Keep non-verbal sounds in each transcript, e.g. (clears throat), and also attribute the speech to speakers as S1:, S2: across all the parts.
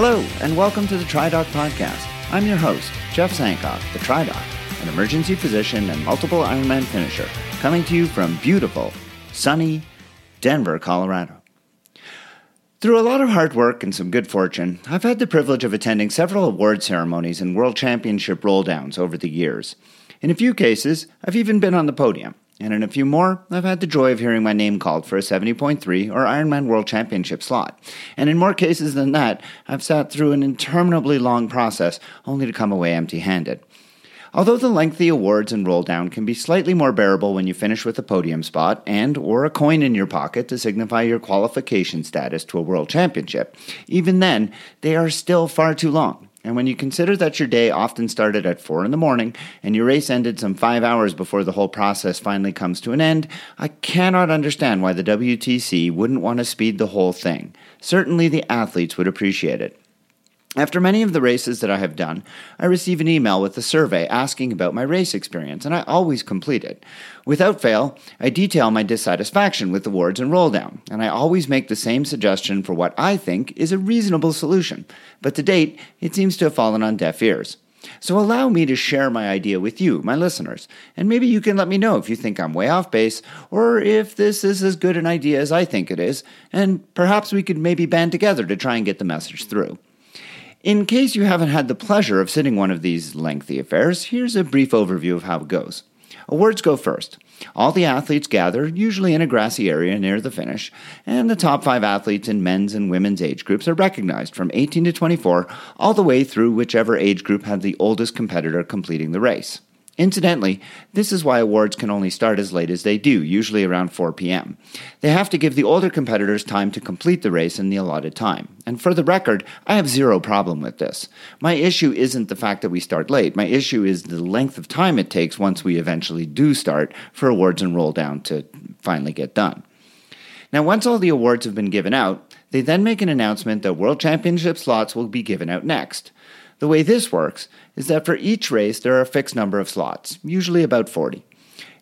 S1: Hello, and welcome to the TriDoc Podcast. I'm your host, Jeff Sankoff, the TriDoc, an emergency physician and multiple Ironman finisher, coming to you from beautiful, sunny Denver, Colorado. Through a lot of hard work and some good fortune, I've had the privilege of attending several award ceremonies and world championship rolldowns over the years. In a few cases, I've even been on the podium. And in a few more, I've had the joy of hearing my name called for a 70.3 or Ironman World Championship slot. And in more cases than that, I've sat through an interminably long process only to come away empty handed. Although the lengthy awards and roll down can be slightly more bearable when you finish with a podium spot and or a coin in your pocket to signify your qualification status to a world championship, even then, they are still far too long. And when you consider that your day often started at 4 in the morning and your race ended some 5 hours before the whole process finally comes to an end, I cannot understand why the WTC wouldn't want to speed the whole thing. Certainly the athletes would appreciate it. After many of the races that I have done, I receive an email with a survey asking about my race experience, and I always complete it. Without fail, I detail my dissatisfaction with the awards and roll down, and I always make the same suggestion for what I think is a reasonable solution. But to date, it seems to have fallen on deaf ears. So allow me to share my idea with you, my listeners, and maybe you can let me know if you think I'm way off base or if this is as good an idea as I think it is, and perhaps we could maybe band together to try and get the message through. In case you haven't had the pleasure of sitting one of these lengthy affairs, here's a brief overview of how it goes. Awards go first. All the athletes gather, usually in a grassy area near the finish, and the top five athletes in men's and women's age groups are recognized from 18 to 24, all the way through whichever age group had the oldest competitor completing the race. Incidentally, this is why awards can only start as late as they do, usually around 4 p.m. They have to give the older competitors time to complete the race in the allotted time. And for the record, I have zero problem with this. My issue isn't the fact that we start late. My issue is the length of time it takes once we eventually do start for awards and roll down to finally get done. Now, once all the awards have been given out, they then make an announcement that World Championship slots will be given out next. The way this works is that for each race there are a fixed number of slots, usually about 40.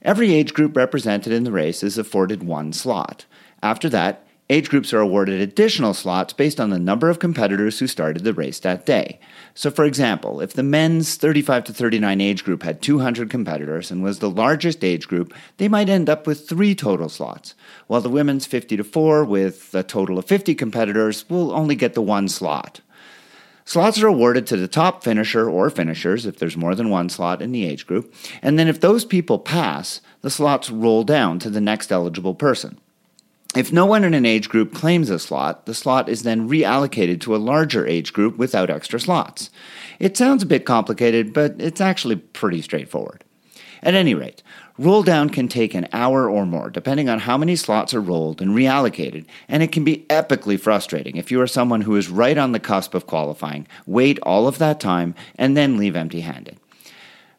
S1: Every age group represented in the race is afforded one slot. After that, age groups are awarded additional slots based on the number of competitors who started the race that day. So, for example, if the men's 35 to 39 age group had 200 competitors and was the largest age group, they might end up with three total slots, while the women's 50 to 4, with a total of 50 competitors, will only get the one slot. Slots are awarded to the top finisher or finishers if there's more than one slot in the age group, and then if those people pass, the slots roll down to the next eligible person. If no one in an age group claims a slot, the slot is then reallocated to a larger age group without extra slots. It sounds a bit complicated, but it's actually pretty straightforward. At any rate, roll down can take an hour or more, depending on how many slots are rolled and reallocated, and it can be epically frustrating if you are someone who is right on the cusp of qualifying, wait all of that time, and then leave empty handed.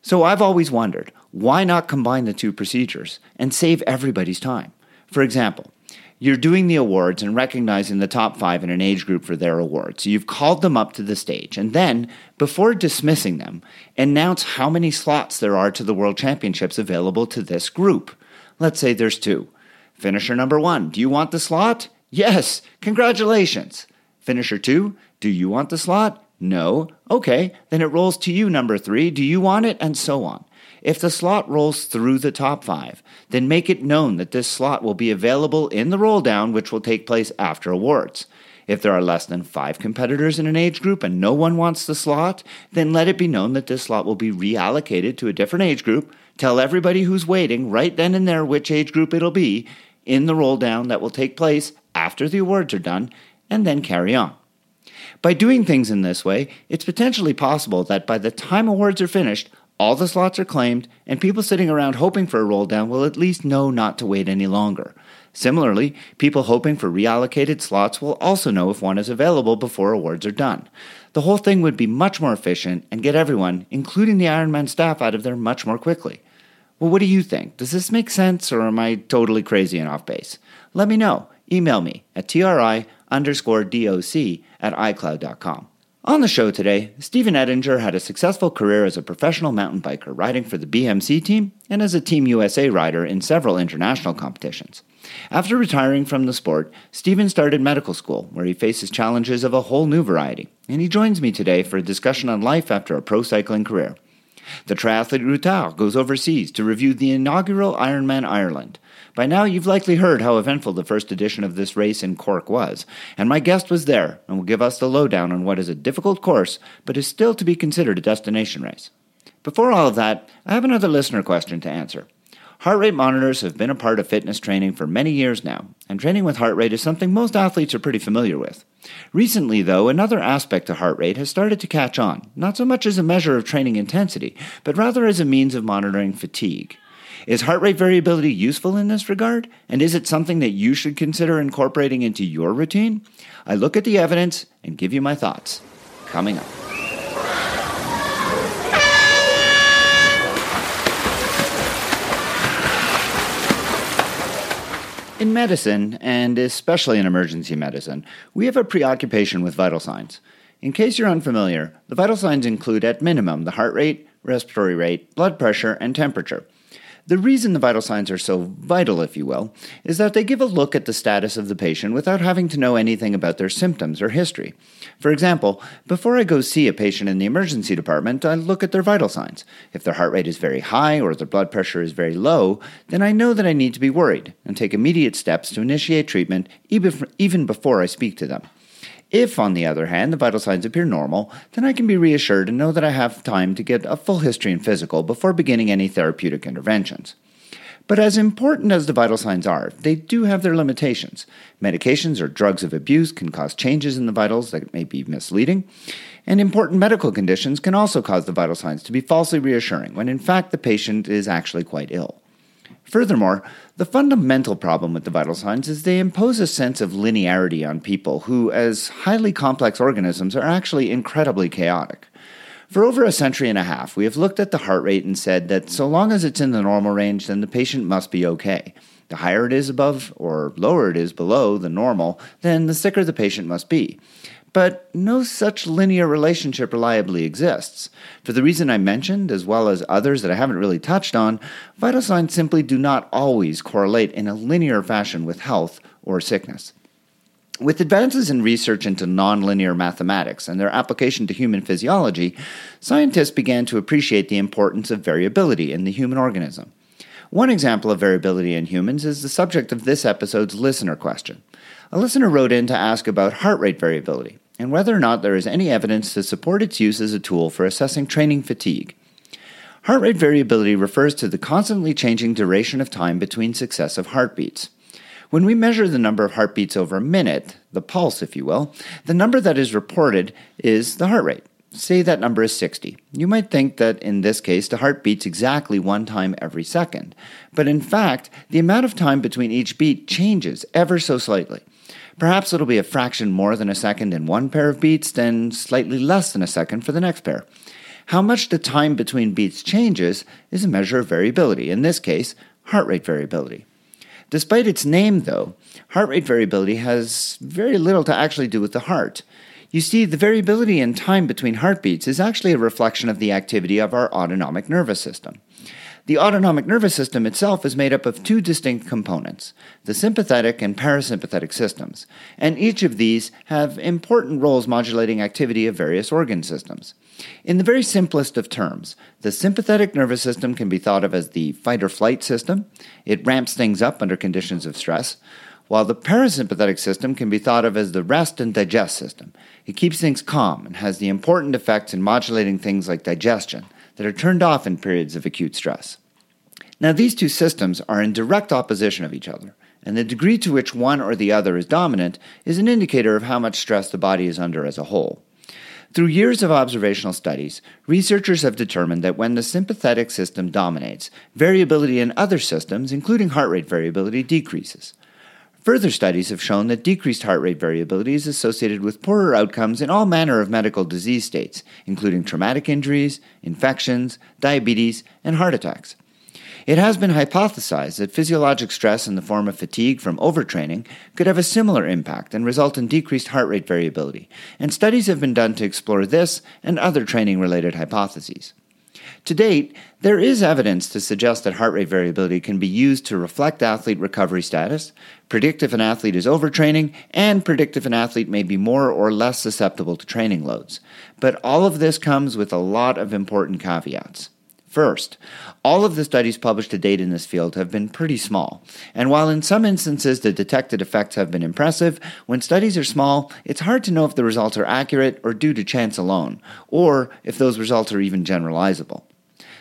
S1: So I've always wondered why not combine the two procedures and save everybody's time? For example, you're doing the awards and recognizing the top five in an age group for their awards. You've called them up to the stage. And then, before dismissing them, announce how many slots there are to the World Championships available to this group. Let's say there's two. Finisher number one, do you want the slot? Yes, congratulations. Finisher two, do you want the slot? No. Okay, then it rolls to you, number three. Do you want it? And so on. If the slot rolls through the top five, then make it known that this slot will be available in the roll down, which will take place after awards. If there are less than five competitors in an age group and no one wants the slot, then let it be known that this slot will be reallocated to a different age group. Tell everybody who's waiting right then and there which age group it'll be in the roll down that will take place after the awards are done, and then carry on. By doing things in this way, it's potentially possible that by the time awards are finished, all the slots are claimed, and people sitting around hoping for a roll down will at least know not to wait any longer. Similarly, people hoping for reallocated slots will also know if one is available before awards are done. The whole thing would be much more efficient and get everyone, including the Ironman staff, out of there much more quickly. Well, what do you think? Does this make sense or am I totally crazy and off base? Let me know. Email me at tri underscore doc at icloud.com. On the show today, Stephen Ettinger had a successful career as a professional mountain biker, riding for the BMC team and as a Team USA rider in several international competitions. After retiring from the sport, Stephen started medical school, where he faces challenges of a whole new variety, and he joins me today for a discussion on life after a pro cycling career. The triathlete Routard goes overseas to review the inaugural Ironman Ireland, by now, you've likely heard how eventful the first edition of this race in Cork was, and my guest was there and will give us the lowdown on what is a difficult course, but is still to be considered a destination race. Before all of that, I have another listener question to answer. Heart rate monitors have been a part of fitness training for many years now, and training with heart rate is something most athletes are pretty familiar with. Recently, though, another aspect to heart rate has started to catch on, not so much as a measure of training intensity, but rather as a means of monitoring fatigue. Is heart rate variability useful in this regard? And is it something that you should consider incorporating into your routine? I look at the evidence and give you my thoughts. Coming up. In medicine, and especially in emergency medicine, we have a preoccupation with vital signs. In case you're unfamiliar, the vital signs include, at minimum, the heart rate, respiratory rate, blood pressure, and temperature. The reason the vital signs are so vital, if you will, is that they give a look at the status of the patient without having to know anything about their symptoms or history. For example, before I go see a patient in the emergency department, I look at their vital signs. If their heart rate is very high or their blood pressure is very low, then I know that I need to be worried and take immediate steps to initiate treatment even before I speak to them. If, on the other hand, the vital signs appear normal, then I can be reassured and know that I have time to get a full history and physical before beginning any therapeutic interventions. But as important as the vital signs are, they do have their limitations. Medications or drugs of abuse can cause changes in the vitals that may be misleading, and important medical conditions can also cause the vital signs to be falsely reassuring when in fact the patient is actually quite ill. Furthermore, the fundamental problem with the vital signs is they impose a sense of linearity on people who, as highly complex organisms, are actually incredibly chaotic. For over a century and a half, we have looked at the heart rate and said that so long as it's in the normal range, then the patient must be okay. The higher it is above or lower it is below the normal, then the sicker the patient must be. But no such linear relationship reliably exists. For the reason I mentioned, as well as others that I haven't really touched on, vital signs simply do not always correlate in a linear fashion with health or sickness. With advances in research into nonlinear mathematics and their application to human physiology, scientists began to appreciate the importance of variability in the human organism. One example of variability in humans is the subject of this episode's listener question. A listener wrote in to ask about heart rate variability and whether or not there is any evidence to support its use as a tool for assessing training fatigue. Heart rate variability refers to the constantly changing duration of time between successive heartbeats. When we measure the number of heartbeats over a minute, the pulse, if you will, the number that is reported is the heart rate. Say that number is 60. You might think that in this case the heart beats exactly one time every second. But in fact, the amount of time between each beat changes ever so slightly. Perhaps it'll be a fraction more than a second in one pair of beats, then slightly less than a second for the next pair. How much the time between beats changes is a measure of variability, in this case, heart rate variability. Despite its name, though, heart rate variability has very little to actually do with the heart. You see, the variability in time between heartbeats is actually a reflection of the activity of our autonomic nervous system. The autonomic nervous system itself is made up of two distinct components the sympathetic and parasympathetic systems, and each of these have important roles modulating activity of various organ systems. In the very simplest of terms, the sympathetic nervous system can be thought of as the fight or flight system. It ramps things up under conditions of stress, while the parasympathetic system can be thought of as the rest and digest system. It keeps things calm and has the important effects in modulating things like digestion that are turned off in periods of acute stress. Now, these two systems are in direct opposition of each other, and the degree to which one or the other is dominant is an indicator of how much stress the body is under as a whole. Through years of observational studies, researchers have determined that when the sympathetic system dominates, variability in other systems, including heart rate variability, decreases. Further studies have shown that decreased heart rate variability is associated with poorer outcomes in all manner of medical disease states, including traumatic injuries, infections, diabetes, and heart attacks. It has been hypothesized that physiologic stress in the form of fatigue from overtraining could have a similar impact and result in decreased heart rate variability, and studies have been done to explore this and other training related hypotheses. To date, there is evidence to suggest that heart rate variability can be used to reflect athlete recovery status, predict if an athlete is overtraining, and predict if an athlete may be more or less susceptible to training loads. But all of this comes with a lot of important caveats. First, all of the studies published to date in this field have been pretty small, and while in some instances the detected effects have been impressive, when studies are small, it's hard to know if the results are accurate or due to chance alone, or if those results are even generalizable.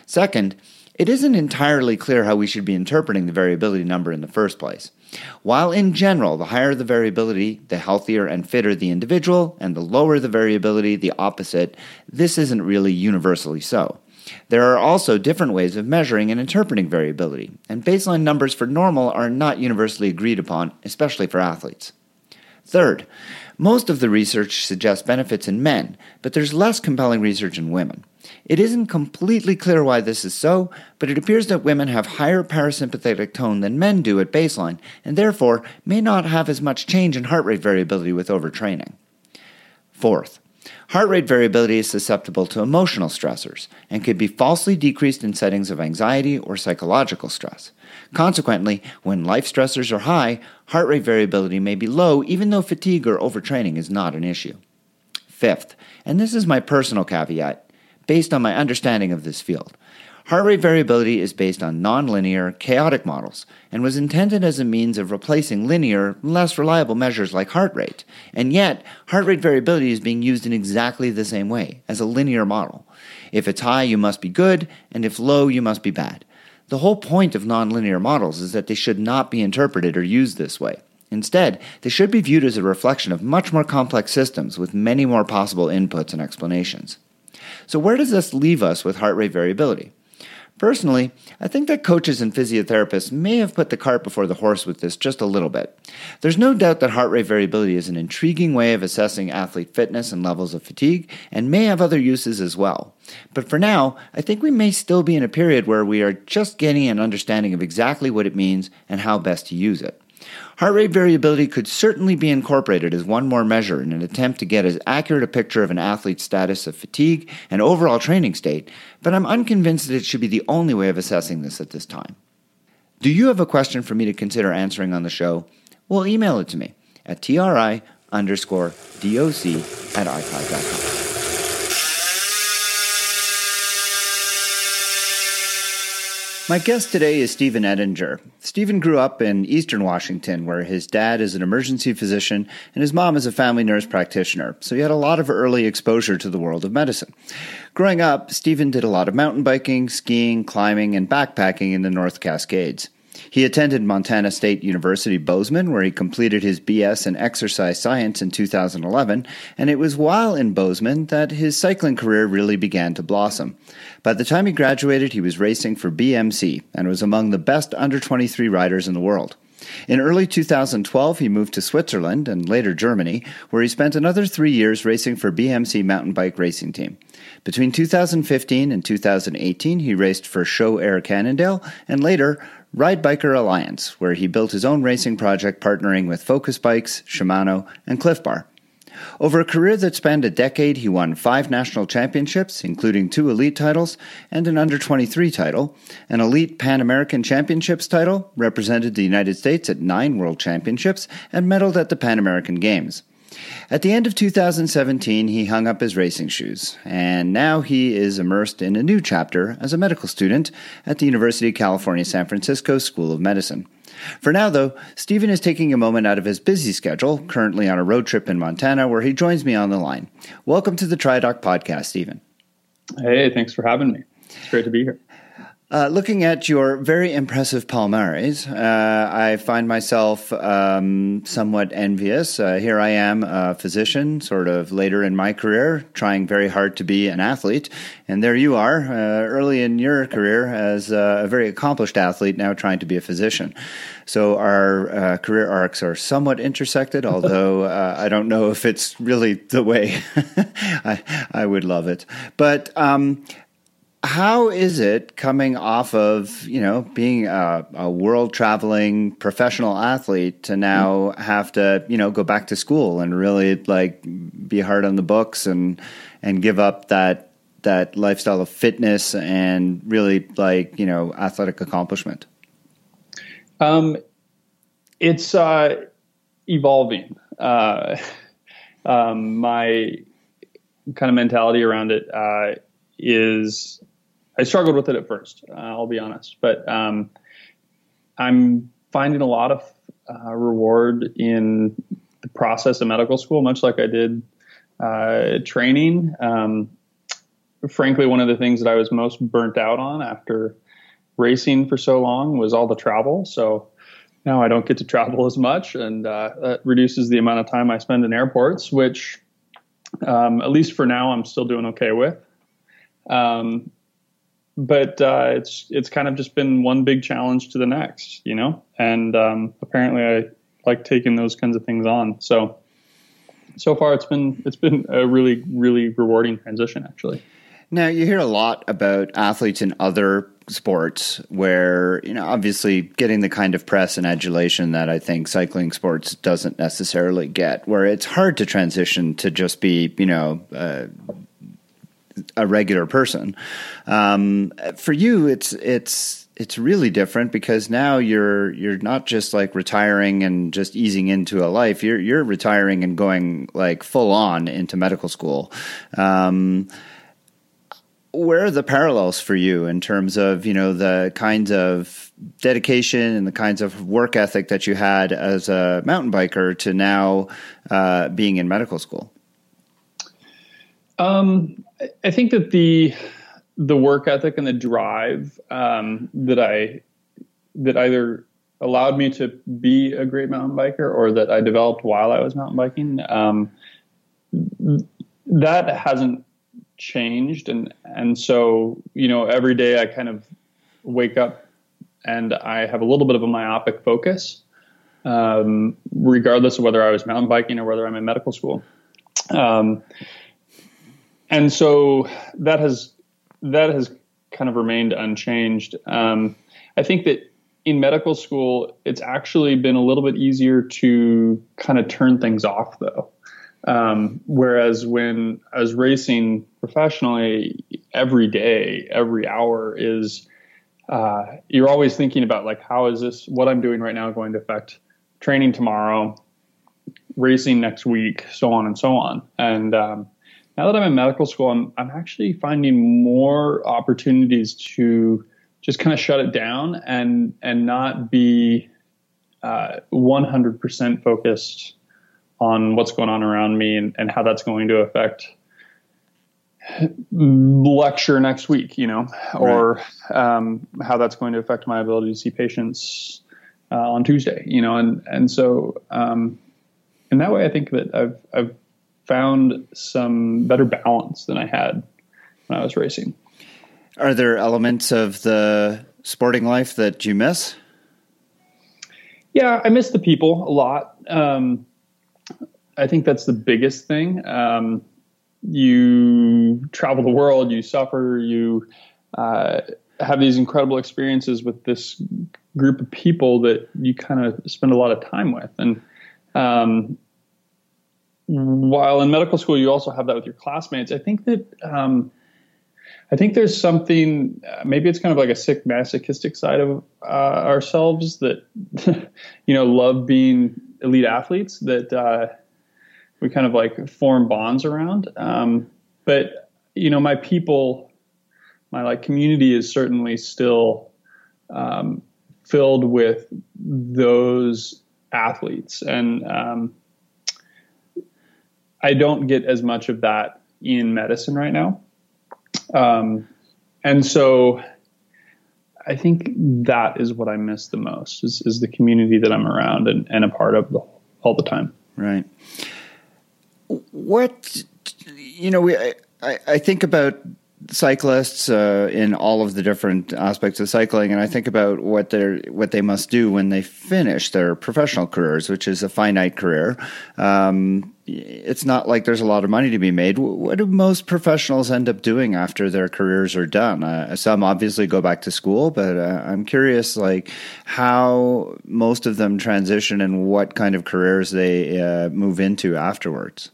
S1: Second, it isn't entirely clear how we should be interpreting the variability number in the first place. While in general, the higher the variability, the healthier and fitter the individual, and the lower the variability, the opposite, this isn't really universally so. There are also different ways of measuring and interpreting variability, and baseline numbers for normal are not universally agreed upon, especially for athletes. Third, most of the research suggests benefits in men, but there's less compelling research in women. It isn't completely clear why this is so, but it appears that women have higher parasympathetic tone than men do at baseline, and therefore may not have as much change in heart rate variability with overtraining. Fourth, heart rate variability is susceptible to emotional stressors and can be falsely decreased in settings of anxiety or psychological stress. Consequently, when life stressors are high, heart rate variability may be low even though fatigue or overtraining is not an issue. Fifth, and this is my personal caveat, based on my understanding of this field. Heart rate variability is based on nonlinear, chaotic models and was intended as a means of replacing linear, less reliable measures like heart rate. And yet, heart rate variability is being used in exactly the same way, as a linear model. If it's high, you must be good, and if low, you must be bad. The whole point of nonlinear models is that they should not be interpreted or used this way. Instead, they should be viewed as a reflection of much more complex systems with many more possible inputs and explanations. So, where does this leave us with heart rate variability? Personally, I think that coaches and physiotherapists may have put the cart before the horse with this just a little bit. There's no doubt that heart rate variability is an intriguing way of assessing athlete fitness and levels of fatigue, and may have other uses as well. But for now, I think we may still be in a period where we are just getting an understanding of exactly what it means and how best to use it. Heart rate variability could certainly be incorporated as one more measure in an attempt to get as accurate a picture of an athlete's status of fatigue and overall training state, but I'm unconvinced that it should be the only way of assessing this at this time. Do you have a question for me to consider answering on the show? Well, email it to me at tri underscore doc at icloud.com. My guest today is Stephen Ettinger. Stephen grew up in eastern Washington, where his dad is an emergency physician and his mom is a family nurse practitioner, so he had a lot of early exposure to the world of medicine. Growing up, Stephen did a lot of mountain biking, skiing, climbing, and backpacking in the North Cascades. He attended Montana State University Bozeman, where he completed his BS in exercise science in 2011, and it was while in Bozeman that his cycling career really began to blossom. By the time he graduated, he was racing for BMC and was among the best under 23 riders in the world. In early 2012, he moved to Switzerland and later Germany, where he spent another three years racing for BMC mountain bike racing team. Between 2015 and 2018, he raced for Sho-Air Cannondale and later Ride Biker Alliance, where he built his own racing project partnering with Focus Bikes, Shimano, and Clif Bar. Over a career that spanned a decade, he won five national championships, including two elite titles and an under 23 title, an elite Pan American Championships title, represented the United States at nine world championships, and medaled at the Pan American Games. At the end of 2017, he hung up his racing shoes, and now he is immersed in a new chapter as a medical student at the University of California, San Francisco School of Medicine. For now, though, Stephen is taking a moment out of his busy schedule, currently on a road trip in Montana, where he joins me on the line. Welcome to the TriDoc podcast, Stephen.
S2: Hey, thanks for having me. It's great to be here.
S1: Uh, looking at your very impressive palmares, uh, I find myself um, somewhat envious. Uh, here I am, a physician, sort of later in my career, trying very hard to be an athlete. And there you are, uh, early in your career as a very accomplished athlete, now trying to be a physician. So our uh, career arcs are somewhat intersected, (laughs) although uh, I don't know if it's really the way (laughs) I, I would love it. But um, how is it coming off of you know being a, a world traveling professional athlete to now have to you know go back to school and really like be hard on the books and and give up that that lifestyle of fitness and really like you know athletic accomplishment?
S2: Um it's uh evolving. Uh (laughs) um my kind of mentality around it uh is I struggled with it at first. Uh, I'll be honest, but um, I'm finding a lot of uh, reward in the process of medical school, much like I did uh, training. Um, frankly, one of the things that I was most burnt out on after racing for so long was all the travel. So now I don't get to travel as much, and uh, that reduces the amount of time I spend in airports, which, um, at least for now, I'm still doing okay with. Um, but uh, it's it's kind of just been one big challenge to the next, you know. And um, apparently, I like taking those kinds of things on. So so far, it's been it's been a really really rewarding transition, actually.
S1: Now you hear a lot about athletes in other sports where you know obviously getting the kind of press and adulation that I think cycling sports doesn't necessarily get where it's hard to transition to just be you know uh, a regular person. Um, for you, it's it's it's really different because now you're you're not just like retiring and just easing into a life. You're you're retiring and going like full on into medical school. Um, where are the parallels for you in terms of you know the kinds of dedication and the kinds of work ethic that you had as a mountain biker to now uh, being in medical school?
S2: Um, I think that the the work ethic and the drive um, that I that either allowed me to be a great mountain biker or that I developed while I was mountain biking um, that hasn't changed and and so you know every day I kind of wake up and I have a little bit of a myopic focus um, regardless of whether I was mountain biking or whether I'm in medical school. Um, and so that has that has kind of remained unchanged. Um, I think that in medical school, it's actually been a little bit easier to kind of turn things off, though. Um, whereas when I was racing professionally, every day, every hour is uh, you're always thinking about like how is this what I'm doing right now going to affect training tomorrow, racing next week, so on and so on, and um, now that I'm in medical school, I'm I'm actually finding more opportunities to just kind of shut it down and and not be uh, 100% focused on what's going on around me and, and how that's going to affect lecture next week, you know, or um, how that's going to affect my ability to see patients uh, on Tuesday, you know, and and so um, in that way, I think that I've I've found some better balance than I had when I was racing.
S1: Are there elements of the sporting life that you miss?
S2: Yeah, I miss the people a lot. Um, I think that's the biggest thing. Um, you travel the world, you suffer, you uh, have these incredible experiences with this group of people that you kind of spend a lot of time with. And um, while in medical school you also have that with your classmates, I think that um, I think there's something uh, maybe it's kind of like a sick masochistic side of uh, ourselves that (laughs) you know love being elite athletes that uh, we kind of like form bonds around. Um, but you know, my people, my like community is certainly still um, filled with those athletes and um, I don't get as much of that in medicine right now. Um, and so I think that is what I miss the most is, is the community that I'm around and, and a part of the, all the time.
S1: Right. What, you know, we, I, I think about cyclists uh, in all of the different aspects of cycling, and I think about what they what they must do when they finish their professional careers, which is a finite career. Um, it's not like there's a lot of money to be made. What do most professionals end up doing after their careers are done? Uh, some obviously go back to school, but uh, I'm curious, like how most of them transition and what kind of careers they uh, move into afterwards.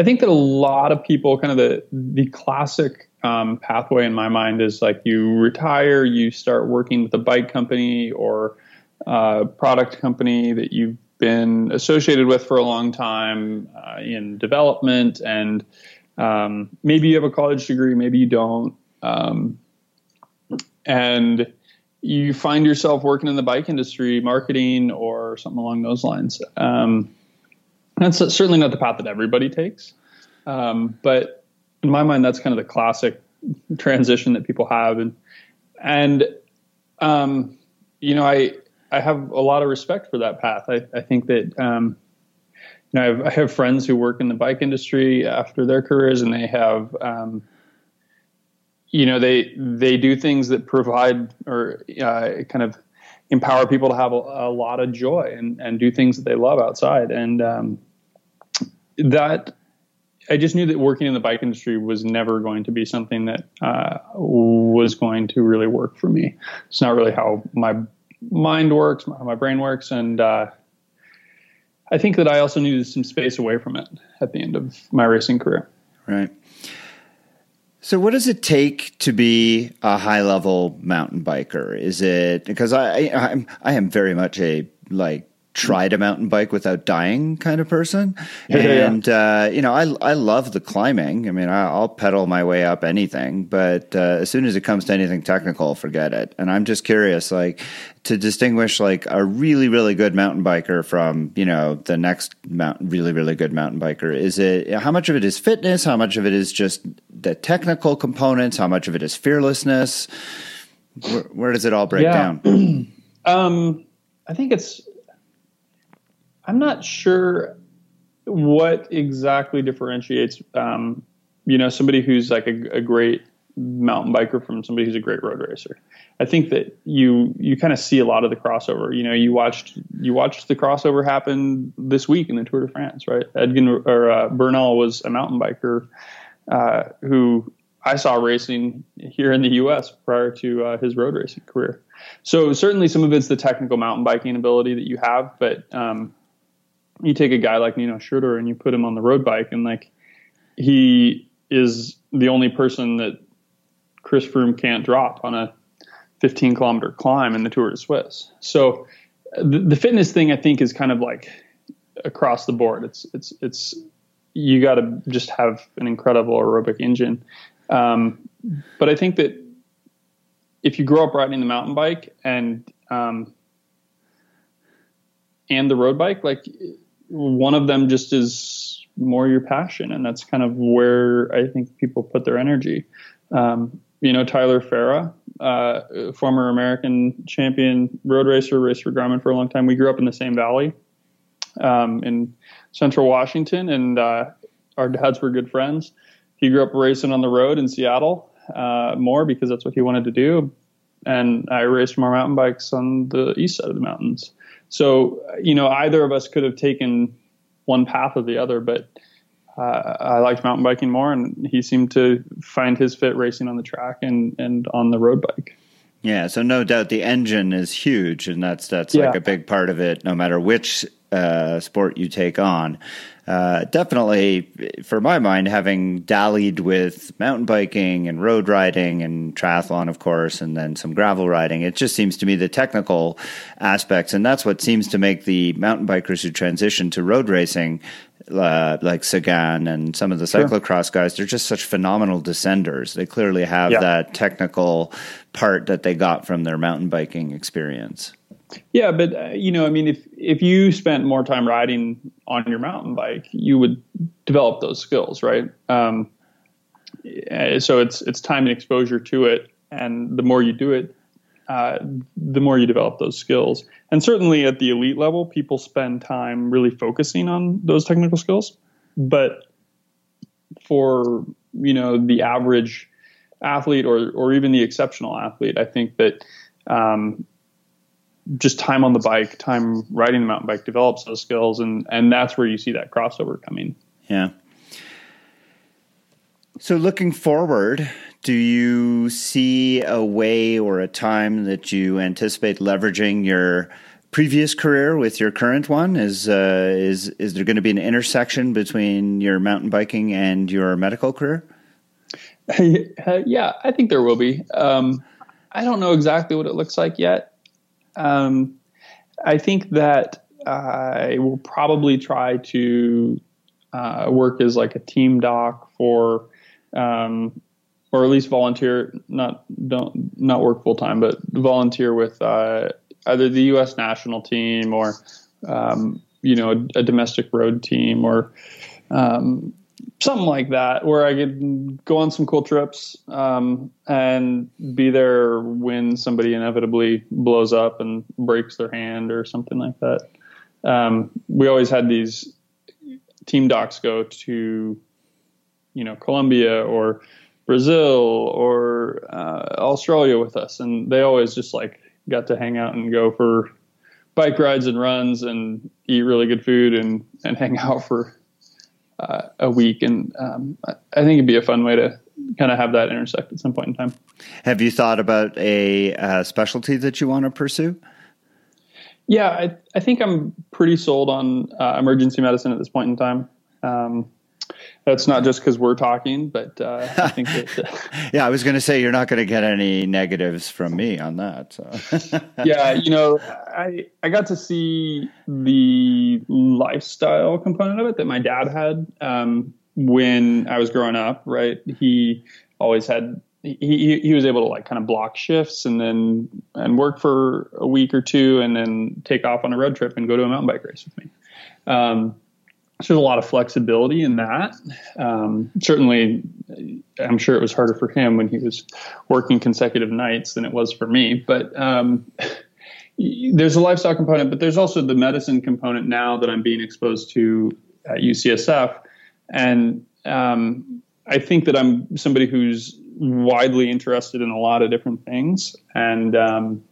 S2: I think that a lot of people, kind of the the classic um, pathway in my mind is like you retire, you start working with a bike company or uh, product company that you've been associated with for a long time uh, in development, and um, maybe you have a college degree, maybe you don't, um, and you find yourself working in the bike industry, marketing, or something along those lines. Um, that's certainly not the path that everybody takes, um, but in my mind, that's kind of the classic transition that people have, and and um, you know, I I have a lot of respect for that path. I, I think that um, you know I have, I have, friends who work in the bike industry after their careers, and they have um, you know they they do things that provide or uh, kind of empower people to have a, a, lot of joy and and do things that they love outside, and um, that I just knew that working in the bike industry was never going to be something that uh, was going to really work for me. It's not really how my mind works, how my brain works, and uh, I think that I also needed some space away from it at the end of my racing career.
S1: Right. So, what does it take to be a high level mountain biker? Is it because I, I I am very much a like tried a mountain bike without dying kind of person. (laughs) And, yeah. uh, you know, I, I love the climbing. I mean, I, will pedal my way up anything, but uh, as soon as it comes to anything technical, forget it. And I'm just curious, like, to distinguish like a really, really good mountain biker from, you know, the next mountain, really, really good mountain biker, is it, how much of it is fitness? How much of it is just the technical components? How much of it is fearlessness? Where, where does it all break yeah.
S2: down? (clears throat) um, I think it's I'm not sure what exactly differentiates, um, you know, somebody who's like a, a, great mountain biker from somebody who's a great road racer. I think that you you kind of see a lot of the crossover. You know, you watched you watched the crossover happen this week in the Tour de France, right? Egan or uh, Bernal was a mountain biker uh, who I saw racing here in the U.S. prior to uh, his road racing career. So certainly some of it's the technical mountain biking ability that you have, but um, you take a guy like Nino Schurter and you put him on the road bike, and like he is the only person that Chris Froome can't drop on a 15 kilometer climb in the Tour de Suisse. So the, the fitness thing, I think, is kind of like across the board. It's it's it's you got to just have an incredible aerobic engine. Um, but I think that if you grow up riding the mountain bike and um, and the road bike, like one of them just is more your passion, and that's kind of where I think people put their energy. Um, you know, Tyler Farrar, uh, former American champion road racer, raced for Garmin for a long time. We grew up in the same valley um, in Central Washington, and uh, our dads were good friends. He grew up racing on the road in Seattle uh, more because that's what he wanted to do, and I raced more mountain bikes on the east side of the mountains. So, you know, either of us could have taken one path or the other, but uh, I liked mountain biking more, and he seemed to find his fit racing on the track and, and on the road bike.
S1: Yeah, so no doubt the engine is huge, and that's that's yeah. like a big part of it. No matter which uh, sport you take on, uh, definitely, for my mind, having dallied with mountain biking and road riding and triathlon, of course, and then some gravel riding, it just seems to me the technical aspects, and that's what seems to make the mountain bikers who transition to road racing uh, like Sagan and some of the cyclocross sure. guys, they're just such phenomenal descenders. They clearly have yeah. that technical part that they got from their mountain biking experience.
S2: Yeah, but uh, you know, I mean, if if you spent more time riding on your mountain bike, you would develop those skills, right? Um, eh, so it's it's time and exposure to it, and the more you do it, uh, the more you develop those skills. And certainly at the elite level, people spend time really focusing on those technical skills. But for you know the average athlete or or even the exceptional athlete. I think that um, just time on the bike, time riding the mountain bike develops those skills, and and that's where you see that crossover coming.
S1: Yeah. So looking forward, do you see a way or a time that you anticipate leveraging your previous career with your current one? Is uh, is is there going to be an intersection between your mountain biking and your medical career? (laughs)
S2: yeah, I think there will be. Um, I don't know exactly what it looks like yet. Um, I think that I will probably try to uh, work as like a team doc for, um, or at least volunteer. Not don't not work full time, but volunteer with uh, either the U.S. national team or um, you know a, a, domestic road team or um, something like that, where I could go on some cool trips um, and be there when somebody inevitably blows up and breaks their hand or something like that. Um, we always had these team docs go to, you know, Colombia or Brazil or uh, Australia with us, and they always just like got to hang out and go for bike rides and runs and eat really good food and and (laughs) hang out for uh, a week. And um, I think it'd be a fun way to kind of have that intersect at some point in time.
S1: Have you thought about a uh, specialty that you want to pursue?
S2: Yeah, I, I think I'm pretty sold on uh, emergency medicine at this point in time. Um, that's not just because we're talking, but uh, I think (laughs) that.
S1: Yeah, I was going to say you're not going to get any negatives from me on that. So. (laughs)
S2: yeah, you know, I I got to see the lifestyle component of it that my dad had um, when I was growing up. Right, he always had. He, he was able to like kind of block shifts and then and work for a week or two and then take off on a road trip and go to a mountain bike race with me. Um, there's a lot of flexibility in that. Um, certainly, I'm sure it was harder for him when he was working consecutive nights than it was for me. But um, (laughs) there's a lifestyle component, but there's also the medicine component now that I'm being exposed to at UCSF, and um, I think that I'm somebody who's widely interested in a lot of different things, and um,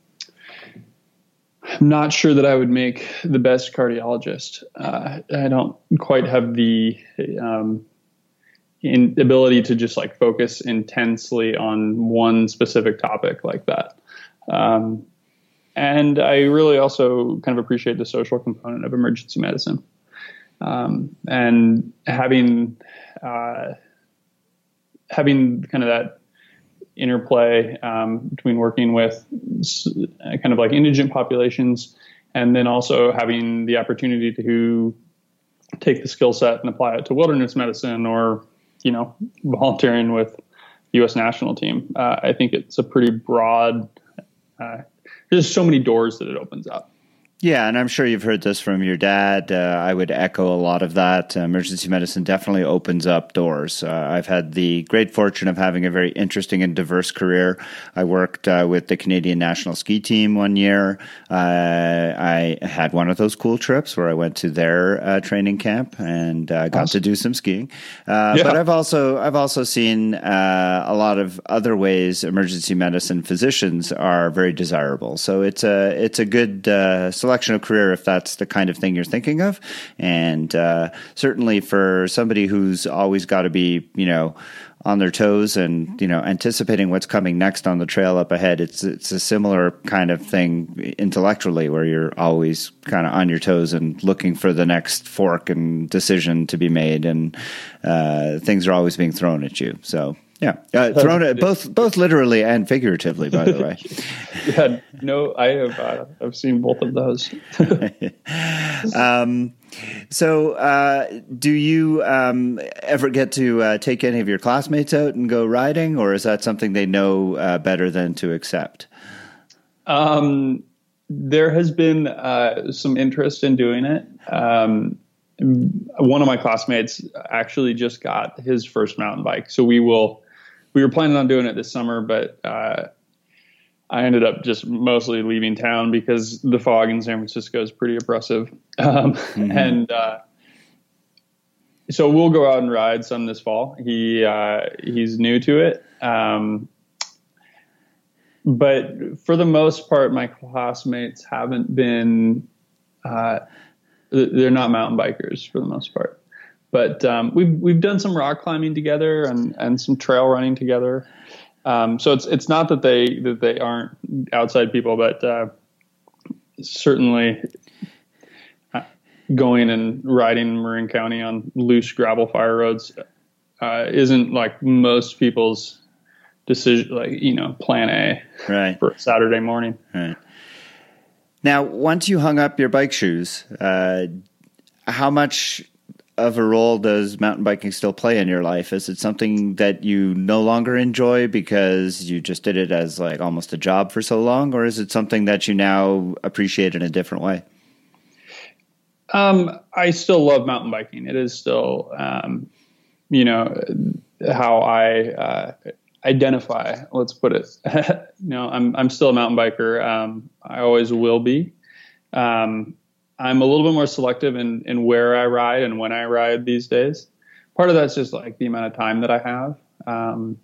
S2: I'm not sure that I would make the best cardiologist. Uh, I don't quite have the um, ability to just like focus intensely on one specific topic like that. Um, and I really also kind of appreciate the social component of emergency medicine. Um, and having uh, having kind of that interplay um, between working with kind of like indigent populations and then also having the opportunity to take the skill set and apply it to wilderness medicine or you know volunteering with the U.S. national team. Uh, I think it's a pretty broad. Uh, there's so many doors that it opens up.
S1: Yeah, and I'm sure you've heard this from your dad. Uh, I would echo a lot of that. Uh, emergency medicine definitely opens up doors. Uh, I've had the great fortune of having a very interesting and diverse career. I worked uh, with the Canadian national ski team one year. Uh, I had one of those cool trips where I went to their uh, training camp and got awesome. to do some skiing. Yeah. But I've also I've also seen a lot of other ways emergency medicine physicians are very desirable. So it's a it's a good selection of career if that's the kind of thing you're thinking of. And uh, certainly for somebody who's always got to be, you know, on their toes and you know anticipating what's coming next on the trail up ahead it's it's a similar kind of thing intellectually where you're always kind of on your toes and looking for the next fork and decision to be made and uh, things are always being thrown at you so yeah, uh, thrown it both both literally and figuratively. By the way, (laughs)
S2: yeah, no, I have uh, I've seen both of those. (laughs)
S1: um, so, uh, do you um, ever get to uh, take any of your classmates out and go riding, or is that something they know uh, better than to accept?
S2: Um, there has been uh, some interest in doing it. Um, one of my classmates actually just got his first mountain bike, so we will we were planning on doing it this summer, but uh, I ended up just mostly leaving town because the fog in San Francisco is pretty oppressive. (laughs) Um, mm-hmm. And uh, so we'll go out and ride some this fall. He uh, he's new to it, um, but for the most part, my classmates haven't been. Uh, they're not mountain bikers for the most part, but um, we've we've done some rock climbing together and and some trail running together. Um, so it's it's not that they that they aren't outside people, but uh, certainly going and riding Marin County on loose gravel fire roads uh, isn't like most people's decision, like you know, plan A
S1: right.
S2: for Saturday morning.
S1: Right. Now, once you hung up your bike shoes, uh, how much of a role does mountain biking still play in your life? Is it something that you no longer enjoy because you just did it as like almost a job for so long, or is it something that you now appreciate in a different way?
S2: Um, I still love mountain biking. It is still, um, you know, how I uh, identify. Let's put it. (laughs) you know, I'm I'm still a mountain biker. Um, I always will be. Um, I'm a little bit more selective in in where I ride and when I ride these days. Part of that's just like the amount of time that I have. Um,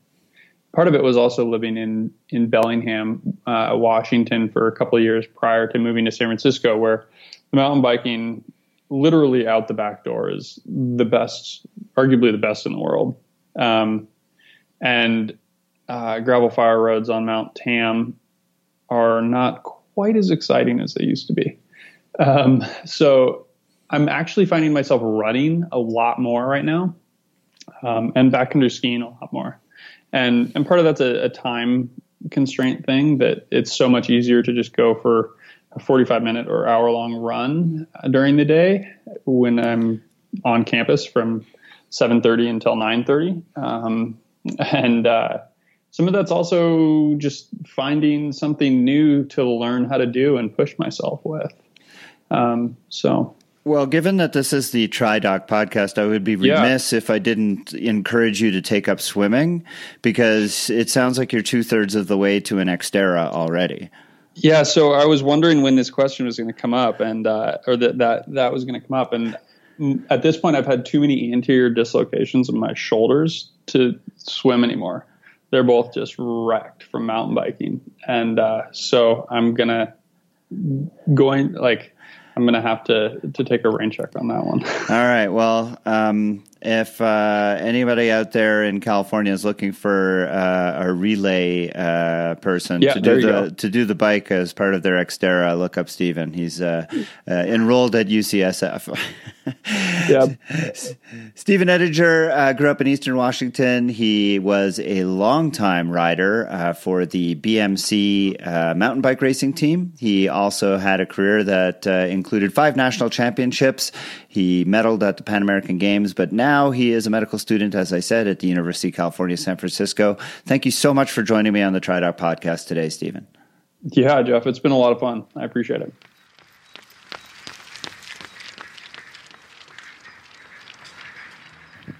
S2: part of it was also living in in Bellingham, uh, Washington, for a couple of years prior to moving to San Francisco, where the mountain biking literally out the back door is the best, arguably the best in the world. Um, and uh, gravel fire roads on Mount Tam are not quite as exciting as they used to be. Um, so I'm actually finding myself running a lot more right now, um, and backcountry skiing a lot more. And and part of that's a, a time constraint thing that it's so much easier to just go for a 45 minute or hour long run during the day when I'm on campus from 7:30 until 9:30, um, and uh, some of that's also just finding something new to learn how to do and push myself with. Um, so.
S1: Well, given that this is the TriDoc podcast, I would be remiss yeah. if I didn't encourage you to take up swimming because it sounds like you're two thirds of the way to an Xterra already.
S2: Yeah, so I was wondering when this question was going to come up, and uh, or that that that was going to come up, and at this point, I've had too many anterior dislocations of my shoulders to swim anymore. They're both just wrecked from mountain biking, and uh, so I'm gonna going like I'm gonna have to to take a rain check on that one.
S1: All right. Well, um, if uh, anybody out there in California is looking for uh, a relay uh, person
S2: yeah,
S1: to do the go. to do the bike as part of their Xterra, look up Stephen. He's uh, uh, enrolled at UCSF. (laughs)
S2: yeah.
S1: Stephen Ettinger uh, grew up in Eastern Washington. He was a longtime rider for the BMC mountain bike racing team. He also had a career that included five national championships. He medaled at the Pan American Games, but now he is a medical student, as I said, at the University of California, San Francisco. Thank you so much for joining me on the TriDoc podcast today, Stephen.
S2: Yeah, Jeff, it's been a lot of fun. I appreciate it.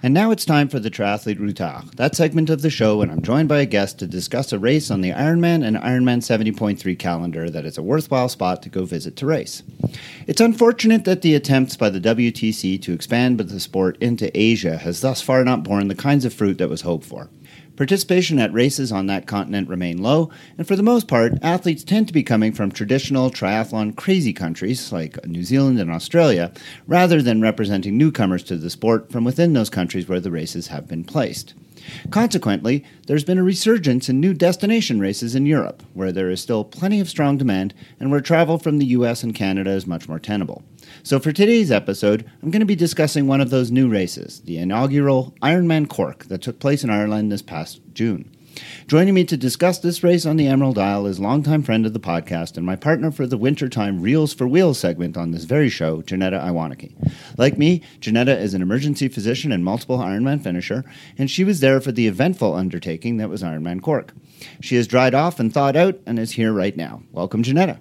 S1: And now it's time for the Triathlete Routard, that segment of the show when I'm joined by a guest to discuss a race on the Ironman and Ironman 70.3 calendar that is a worthwhile spot to go visit to race. It's unfortunate that the attempts by the WTC to expand the sport into Asia has thus far not borne the kinds of fruit that was hoped for. Participation at races on that continent remain low, and for the most part, athletes tend to be coming from traditional triathlon crazy countries like New Zealand and Australia, rather than representing newcomers to the sport from within those countries where the races have been placed. Consequently, there's been a resurgence in new destination races in Europe, where there is still plenty of strong demand and where travel from the US and Canada is much more tenable. So, for today's episode, I'm going to be discussing one of those new races, the inaugural Ironman Cork that took place in Ireland this past June. Joining me to discuss this race on the Emerald Isle is longtime friend of the podcast and my partner for the wintertime Reels for Wheels segment on this very show, Janetta Iwaniki. Like me, Janetta is an emergency physician and multiple Ironman finisher, and she was there for the eventful undertaking that was Ironman Cork. She has dried off and thawed out and is here right now. Welcome, Janetta.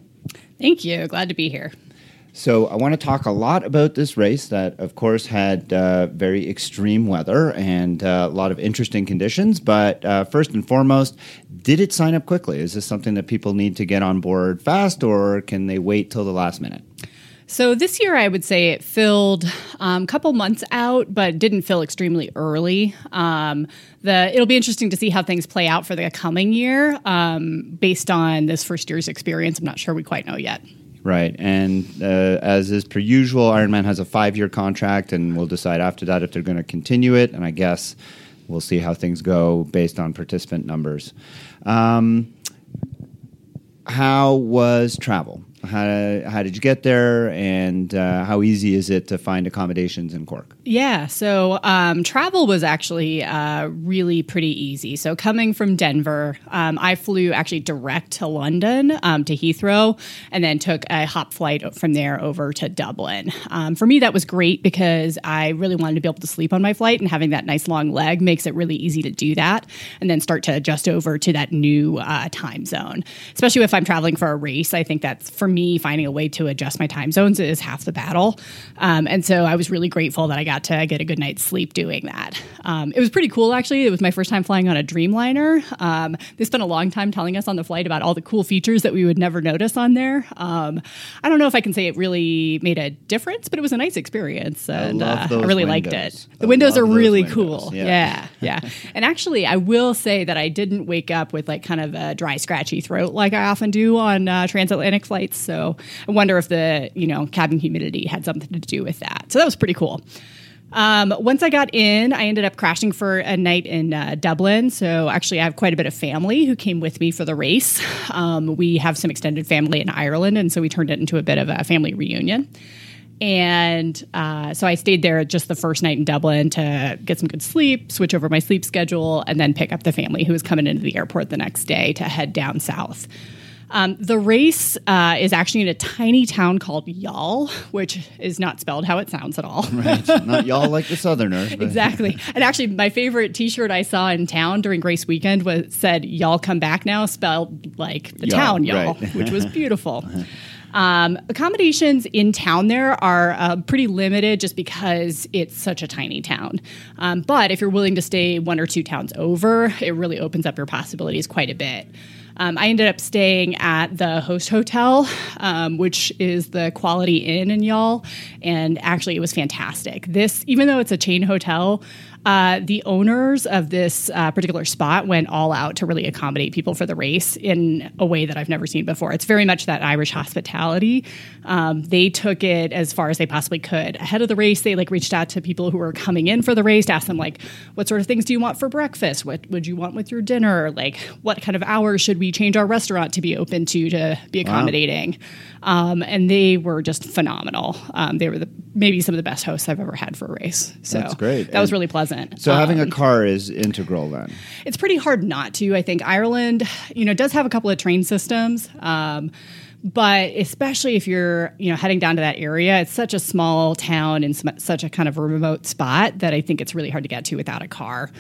S3: Thank you. Glad to be here.
S1: So I want to talk a lot about this race that, of course, had uh, very extreme weather and uh, a lot of interesting conditions. But uh, first and foremost, did it sign up quickly? Is this something that people need to get on board fast, or can they wait till the last minute?
S3: So this year, I would say it filled a um, couple months out, but didn't fill extremely early. Um, the it'll be interesting to see how things play out for the coming year, um, based on this first year's experience. I'm not sure we quite know yet.
S1: Right, and uh, as is per usual, Ironman has a five-year contract, and we'll decide after that if they're going to continue it. And I guess we'll see how things go based on participant numbers. Um, how was travel? How, how did you get there, and uh, how easy is it to find accommodations in Cork?
S3: Yeah, so um, travel was actually uh, really pretty easy. So coming from Denver, um, I flew actually direct to London um, to Heathrow, and then took a hop flight from there over to Dublin. Um, for me, that was great because I really wanted to be able to sleep on my flight, and having that nice long leg makes it really easy to do that, and then start to adjust over to that new uh, time zone. Especially if I'm traveling for a race, I think that's for me finding a way to adjust my time zones is half the battle. Um, and so I was really grateful that I got got to get a good night's sleep doing that. Um, it was pretty cool, actually. It was my first time flying on a Dreamliner. Um, they spent a long time telling us on the flight about all the cool features that we would never notice on there. Um, I don't know if I can say it really made a difference, but it was a nice experience, and I, uh, I really
S1: windows.
S3: liked it. The I windows are really
S1: windows.
S3: cool. Yeah, yeah. yeah. (laughs) and actually, I will say that I didn't wake up with like kind of a dry, scratchy throat like I often do on uh, transatlantic flights. So I wonder if the you know cabin humidity had something to do with that. So that was pretty cool. Um, once I got in, I ended up crashing for a night in uh, Dublin. So actually, I have quite a bit of family who came with me for the race. Um, we have some extended family in Ireland, and so we turned it into a bit of a family reunion. And uh, so I stayed there just the first night in Dublin to get some good sleep, switch over my sleep schedule, and then pick up the family who was coming into the airport the next day to head down south. Um, the race uh, is actually in a tiny town called Youghal, which is not spelled how it sounds at all.
S1: right, (laughs) not y'all like the Southerners.
S3: Exactly. And actually, my favorite T-shirt I saw in town during race weekend was said "Y'all come back now," spelled like the y'all, town Y'all, right. which was (laughs) beautiful. Um, accommodations in town there are uh, pretty limited just because it's such a tiny town. Um, but if you're willing to stay one or two towns over, it really opens up your possibilities quite a bit. Um, I ended up staying at the host hotel, um, which is the Quality Inn in Youghal, and actually it was fantastic. This, even though it's a chain hotel, uh, the owners of this uh, particular spot went all out to really accommodate people for the race in a way that I've never seen before. It's very much that Irish hospitality. Um, they took it as far as they possibly could. Ahead of the race, they like reached out to people who were coming in for the race to ask them like, "What sort of things do you want for breakfast? What would you want with your dinner? Like, what kind of hours should we change our restaurant to be open to to be accommodating?" Wow. Um, and they were just phenomenal. Um, they were the, maybe some of the best hosts I've ever had for a race. So
S1: that's great.
S3: That and was really pleasant.
S1: So having a um, car is integral then.
S3: It's pretty hard not to. I think Ireland, you know, does have a couple of train systems. Um, but especially if you're you know heading down to that area it's such a small town and such a kind of remote spot that i think it's really hard to get to without a car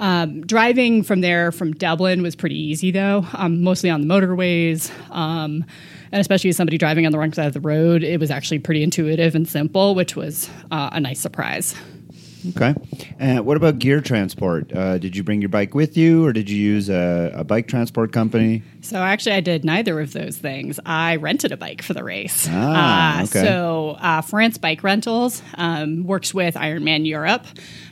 S3: um, driving from there from dublin was pretty easy though um, mostly on the motorways um, and especially as somebody driving on the wrong side of the road, it was actually pretty intuitive and simple, which was uh, a nice surprise.
S1: Okay. And what about gear transport? Uh, did you bring your bike with you, or did you use a, a, bike transport company?
S3: So actually, I did neither of those things. I rented a bike for the race.
S1: Ah,
S3: uh,
S1: okay.
S3: So uh, France Bike Rentals um, works with Ironman Europe.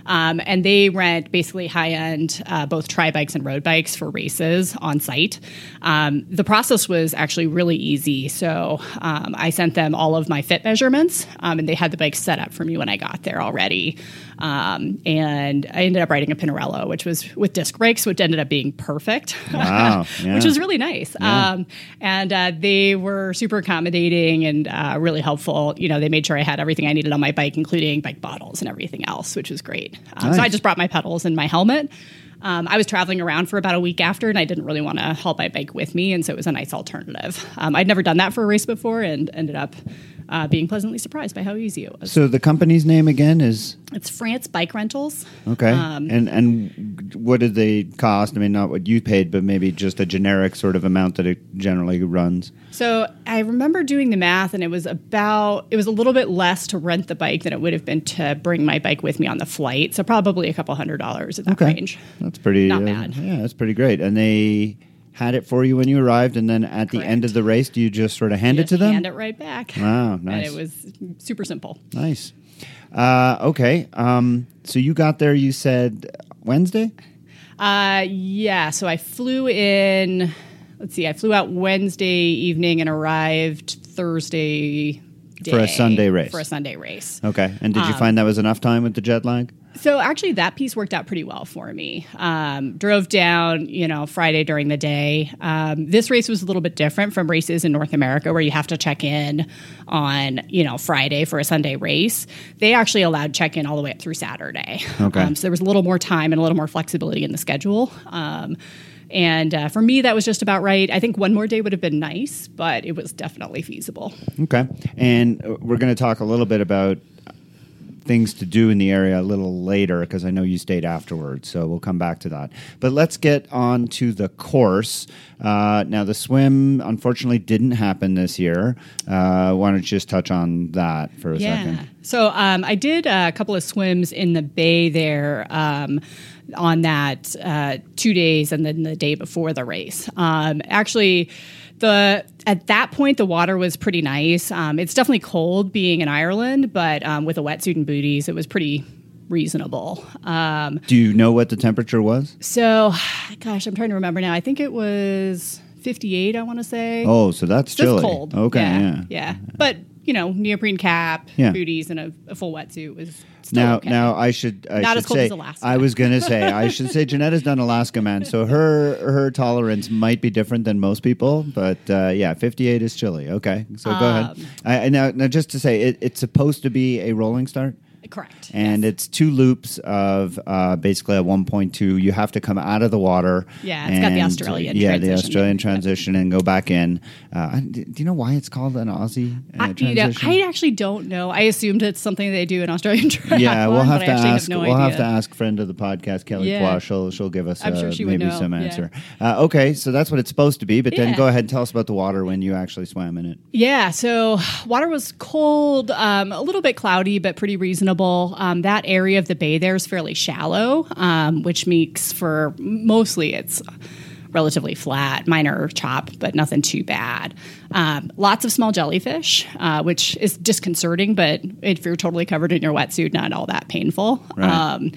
S3: Um, and they rent basically high end uh, both tri bikes and road bikes for races on site. Um, the process was actually really easy. So um, I sent them all of my fit measurements, um, and they had the bike set up for me when I got there already. Um, and I ended up riding a Pinarello, which was with disc brakes, which ended up being perfect,
S1: wow, (laughs) yeah.
S3: which was really nice.
S1: Yeah. Um,
S3: and uh, they were super accommodating and uh, really helpful. You know, they made sure I had everything I needed on my bike, including bike bottles and everything else, which was great. Um, nice. So I just brought my pedals and my helmet. Um, I was traveling around for about a week after, and I didn't really want to haul my bike with me, and so it was a nice alternative. Um, I'd never done that for a race before, and ended up uh, being pleasantly surprised by how easy it was.
S1: So the company's name again is
S3: it's France Bike Rentals.
S1: Okay, um, and and what did they cost? I mean, not what you paid, but maybe just a generic sort of amount that it generally runs.
S3: So I remember doing the math, and it was about it was a little bit less to rent the bike than it would have been to bring my bike with me on the flight. So probably a couple hundred dollars at that
S1: okay.
S3: range.
S1: That's pretty
S3: not
S1: uh,
S3: bad.
S1: Yeah, that's pretty great. And they had it for you when you arrived, and then at
S3: Correct.
S1: the end of the race, do you just sort of hand
S3: Just
S1: it to them?
S3: Hand it right back.
S1: Wow, (laughs)
S3: And
S1: nice.
S3: it was super simple.
S1: Nice. Uh, okay. Um, so you got there. You said Wednesday.
S3: Uh, yeah. So I flew in. Let's see. I flew out Wednesday evening and arrived Thursday
S1: For a Sunday race.
S3: For a Sunday race.
S1: Okay. And did you
S3: Um,
S1: find that was enough time with the jet lag?
S3: So actually, that piece worked out pretty well for me. Um, drove down, you know, Friday during the day. Um, this race was a little bit different from races in North America where you have to check in on, you know, Friday for a Sunday race. They actually allowed check in all the way up through Saturday.
S1: Okay.
S3: Um, so there was a little more time and a little more flexibility in the schedule. Um, and uh, for me, that was just about right. I think one more day would have been nice, but it was definitely feasible.
S1: Okay. And uh, we're going to talk a little bit about things to do in the area a little later because I know you stayed afterwards. So we'll come back to that. But let's get on to the course. Uh, now, the swim unfortunately didn't happen this year. Uh, why don't you just touch on that for a second?
S3: So um, I did a couple of swims in the bay there um, on that uh, two days and then the day before the race. Um, actually, the at that point the water was pretty nice. Um, it's definitely cold being in Ireland, but um, with a wetsuit and booties, it was pretty reasonable. Um,
S1: Do you know what the temperature was?
S3: so, (sighs) gosh, I'm trying to remember now. I think it was 58. I want to say.
S1: Oh, so that's
S3: So
S1: chilly.
S3: cold.
S1: Okay,
S3: yeah,
S1: yeah.
S3: yeah. But you know, neoprene cap,
S1: Yeah.
S3: booties, and a, a full wetsuit was still
S1: Now,
S3: okay.
S1: now I should I
S3: Not
S1: should
S3: as cold
S1: say
S3: as Alaska.
S1: I was going to say I should say Janetta's done Alaska Man, so her her tolerance might be different than most people, but uh, yeah, fifty eight is chilly. Okay, so go ahead.
S3: Um,
S1: I, I- now, now just to say, it, it's supposed to be a rolling start.
S3: Correct.
S1: And it's two loops of uh, basically a 1.2. You have to come out of the water.
S3: Yeah, it's got the
S1: and,
S3: Australian
S1: Yeah, the
S3: transition.
S1: Australian transition and go back in. Uh, do you know why it's called an Aussie uh,
S3: I, you know,
S1: transition?
S3: I actually don't know. I assumed it's something they do in Australian (laughs) triathlon.
S1: yeah, we'll have to ask.
S3: Have no
S1: we'll
S3: idea.
S1: have to ask friend of the podcast, Kelly
S3: Yeah.
S1: She'll she'll give us uh,
S3: sure she
S1: maybe some
S3: yeah.
S1: answer. Uh, okay, so that's what it's supposed to be. But then go ahead and tell us about the water when you actually swam in it.
S3: Yeah, so water was cold, um, a little bit cloudy, but pretty reasonable. Um, that area of the bay there is fairly shallow, um, which makes for mostly it's relatively flat, minor chop, but nothing too bad. Um, lots of small jellyfish, uh, which is disconcerting, but if you're totally covered in your wetsuit, not all that painful.
S1: Right.
S3: Um,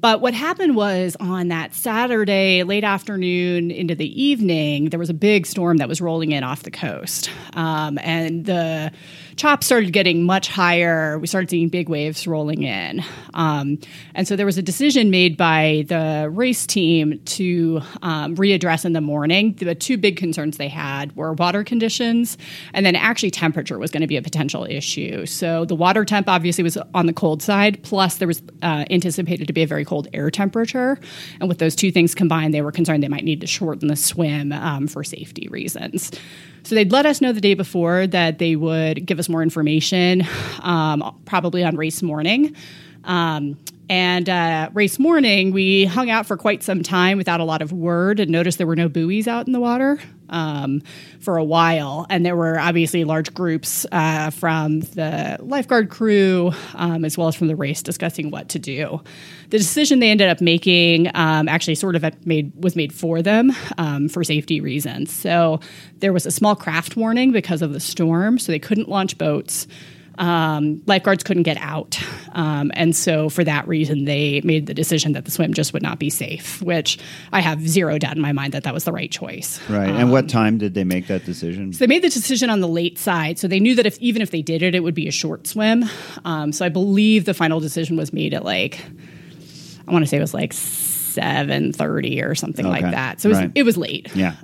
S3: but what happened was on that Saturday, late afternoon into the evening, there was a big storm that was rolling in off the coast. Um, and the chop started getting much higher. We started seeing big waves rolling in. Um, and so there was a decision made by the race team to um, readdress in the morning. The two big concerns they had were water conditions, and then actually temperature was going to be a potential issue. So the water temp obviously was on the cold side, plus there was uh, anticipated to be a very cold air temperature. And with those two things combined, they were concerned they might need to shorten the swim um, for safety reasons. So they'd let us know the day before that they would give us more information, um, probably on race morning. Um, and uh, race morning, we hung out for quite some time without a lot of word and noticed there were no buoys out in the water um, for a while. And there were obviously large groups uh, from the lifeguard crew um, as well as from the race discussing what to do. The decision they ended up making um, actually sort of made was made for them um, for safety reasons. So there was a small craft warning because of the storm, so they couldn't launch boats um, lifeguards couldn't get out. Um, and so, for that reason, they made the decision that the swim just would not be safe, which I have zero doubt in my mind that that was the right choice.
S1: Right. and what time did they make that decision?
S3: So they made the decision on the late side. So they knew that if even if they did it, it would be a short swim. Um, so I believe the final decision was made at like, I want to say it was like seven thirty or something
S1: Okay.
S3: like that. So it was,
S1: Right.
S3: it was late.
S1: Yeah.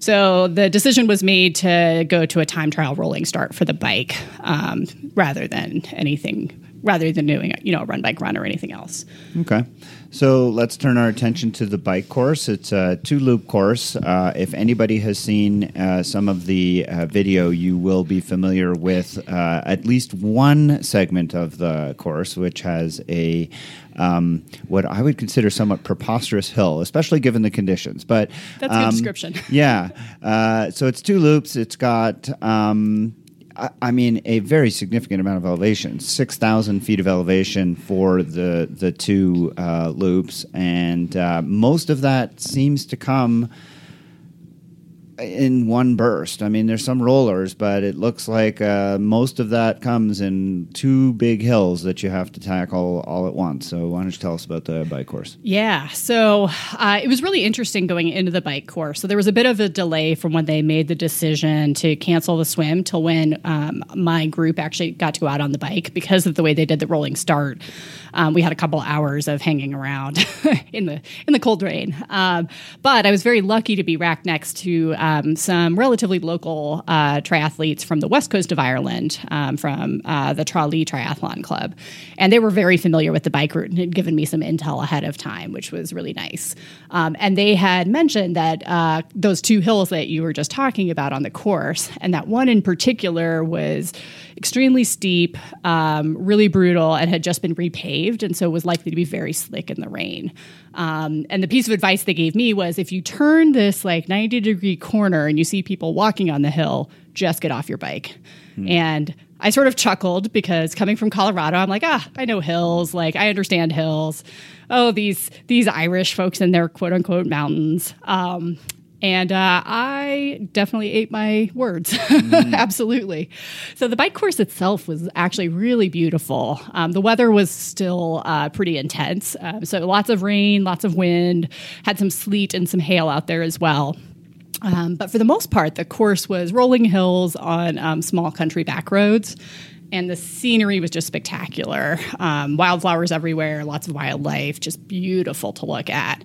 S3: So the decision was made to go to a time trial rolling start for the bike um, rather than anything, rather than doing you know a run bike run or anything else.
S1: Okay. So let's turn our attention to the bike course. It's a two loop course. Uh, if anybody has seen uh, some of the uh, video, you will be familiar with uh, at least one segment of the course, which has a um, what I would consider somewhat preposterous hill, especially given the conditions. But
S3: That's a good
S1: um,
S3: description. (laughs)
S1: yeah. Uh, so it's two loops. It's got. Um, I- mean, a very significant amount of elevation, six thousand feet of elevation for the the two uh, loops, and uh, most of that seems to come in one burst. I mean, there's some rollers, but it looks like uh, most of that comes in two big hills that you have to tackle all at once. So, why don't you tell us about the bike course?
S3: Yeah, so uh, it was really interesting going into the bike course. So, there was a bit of a delay from when they made the decision to cancel the swim till when um, my group actually got to go out on the bike because of the way they did the rolling start. Um, we had a couple hours of hanging around (laughs) in the in the cold rain, um, but I was very lucky to be racked next to um, some relatively local uh, triathletes from the west coast of Ireland, um, from uh, the Tralee Triathlon Club, and they were very familiar with the bike route and had given me some intel ahead of time, which was really nice. Um, and they had mentioned that uh, those two hills that you were just talking about on the course, and that one in particular was extremely steep, um, really brutal, and had just been repaved, and so was likely to be very slick in the rain. Um, and the piece of advice they gave me was if you turn this like 90 degree corner and you see people walking on the hill, just get off your bike. Hmm. And I sort of chuckled because coming from Colorado, I'm like, ah, I know hills. Like I understand hills. Oh, these these Irish folks and their quote unquote mountains. Um, and uh, I definitely ate my words. (laughs) Mm. Absolutely. So the bike course itself was actually really beautiful. Um, the weather was still uh, pretty intense. Um, so lots of rain, lots of wind, had some sleet and some hail out there as well. Um, but for the most part, the course was rolling hills on um, small country back roads and the scenery was just spectacular. Um, wildflowers everywhere, lots of wildlife, just beautiful to look at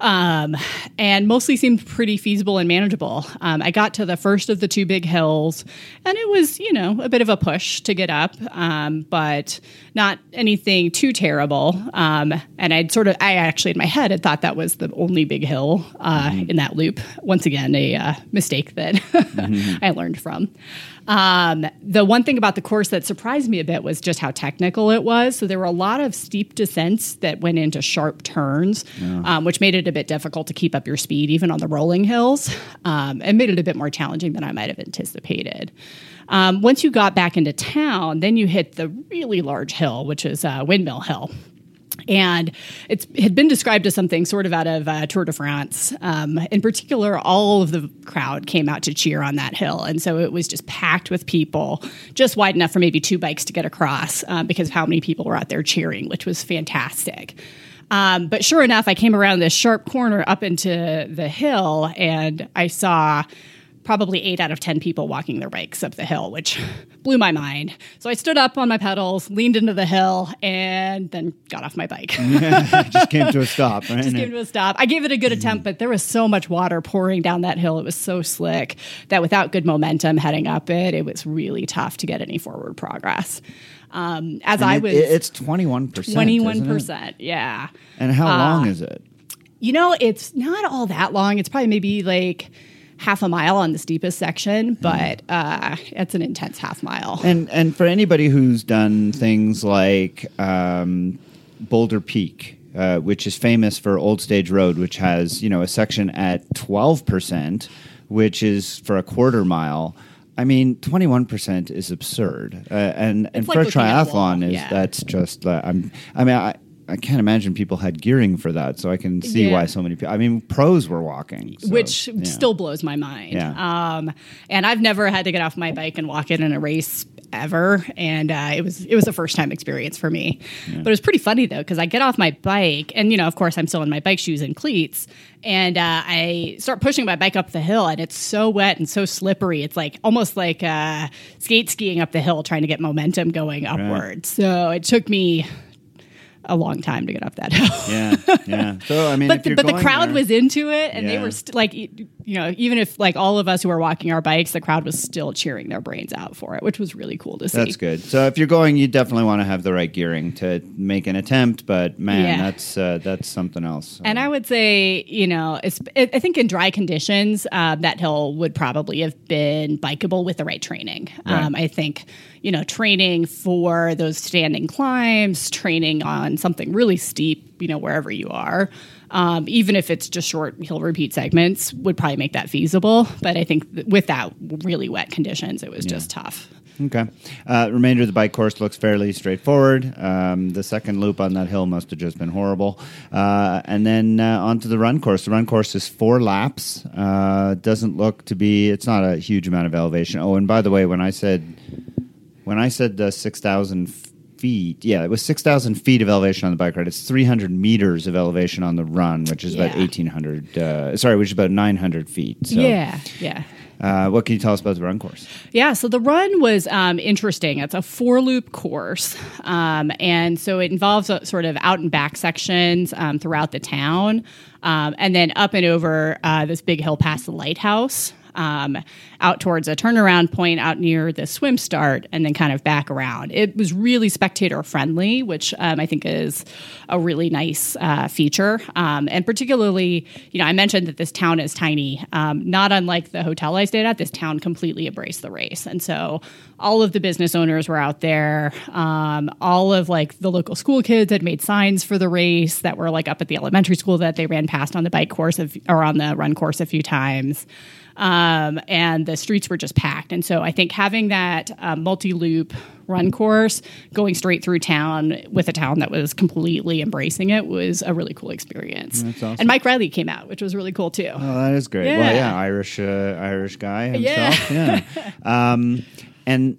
S3: um, and mostly seemed pretty feasible and manageable. Um, I got to the first of the two big hills, and it was, you know, a bit of a push to get up, um, but not anything too terrible. Um, and I'd sort of, I actually in my head had thought that was the only big hill uh, mm-hmm. in that loop. Once again, a uh, mistake that (laughs) mm-hmm. I learned from. Um, the one thing about the course that surprised me a bit was just how technical it was. So there were a lot of steep descents that went into sharp turns, yeah. um, which made it a bit difficult to keep up your speed even on the rolling hills, um, and made it a bit more challenging than I might have anticipated. Um, once you got back into town, then you hit the really large hill, which is uh, Windmill Hill and it had been described as something sort of out of uh, Tour de France. Um, in particular, all of the crowd came out to cheer on that hill, and so it was just packed with people, just wide enough for maybe two bikes to get across uh, because of how many people were out there cheering, which was fantastic. Um, but sure enough, I came around this sharp corner up into the hill, and I saw probably eight out of 10 people walking their bikes up the hill, which (laughs) blew my mind. So I stood up on my pedals, leaned into the hill, and then got off my bike. (laughs)
S1: just came to a stop, (laughs) right?
S3: Just came to a stop. I gave it a good attempt, but there was so much water pouring down that hill. It was so slick that without good momentum heading up it, it was really tough to get any forward progress. Um, as
S1: and
S3: I
S1: it,
S3: was.
S1: It's 21%.
S3: 21%, yeah.
S1: And how uh, long is it?
S3: You know, it's not all that long. It's probably maybe like half a mile on the steepest section, but uh, it's an intense half mile.
S1: And and for anybody who's done things like um, Boulder Peak, uh, which is famous for Old Stage Road, which has you know a section at twelve percent, which is for a quarter mile. I mean, twenty one percent is absurd, uh, and and for a triathlon, is
S3: yeah.
S1: that's just. Uh, I'm. I mean, I, I can't imagine people had gearing for that, so I can see yeah. why so many people. I mean, pros were walking, so,
S3: which
S1: yeah.
S3: still blows my mind.
S1: Yeah.
S3: Um, and I've never had to get off my bike and walk in, in a race ever, and uh, it was it was a first time experience for me. Yeah. But it was pretty funny though because I get off my bike, and you know, of course, I'm still in my bike shoes and cleats, and uh, I start pushing my bike up the hill, and it's so wet and so slippery. It's like almost like uh, skate skiing up the hill, trying to get momentum going upward. Right. So it took me a long time to get up that hill.
S1: yeah, yeah. So I mean,
S3: but the, but the crowd
S1: there,
S3: was into it, and yeah. they were st- like, you know, even if like all of us who were walking our bikes, the crowd was still cheering their brains out for it, which was really cool to see.
S1: That's good. So if you're going, you definitely want to have the right gearing to make an attempt. But man, yeah. that's uh, that's something else.
S3: And I would say, you know, I think in dry conditions, uh, that hill would probably have been bikeable with the right training. Right. Um, I think you know, training for those standing climbs, training on something really steep, you know, wherever you are. Um, even if it's just short hill repeat segments, would probably make that feasible. But I think with that really wet conditions, it was yeah. just tough.
S1: Okay. Uh, remainder of the bike course looks fairly straightforward. Um, the second loop on that hill must have just been horrible. Uh, and then uh, onto the run course. The run course is four laps. Uh, doesn't look to be. It's not a huge amount of elevation. Oh, and by the way, when I said when I said the six thousand feet, yeah, it was six thousand feet of elevation on the bike ride. It's three hundred meters of elevation on the run, which is about eighteen hundred. Uh, sorry, which is about nine hundred feet.
S3: So, yeah, yeah.
S1: Uh, what can you tell us about the run course?
S3: Yeah, so the run was um, interesting. It's a four loop course. Um, and so it involves a, sort of out and back sections um, throughout the town, um, and then up and over uh, this big hill past the lighthouse um, out towards a turnaround point out near the swim start and then kind of back around. It was really spectator friendly, which um, I think is a really nice uh, feature. Um, and particularly, you know, I mentioned that this town is tiny. Um, not unlike the hotel I stayed at, this town completely embraced the race. And so all of the business owners were out there. Um, all of like the local school kids had made signs for the race that were like up at the elementary school that they ran past on the bike course of, or on the run course a few times um, and the streets were just packed. And so I think having that uh, multi loop run course going straight through town with a town that was completely embracing it was a really cool experience. Awesome. And Mike Reilly came out, which was really cool too.
S1: Oh, that is great. Yeah. Well, yeah, Irish uh, Irish guy himself. Yeah. yeah. (laughs) um, and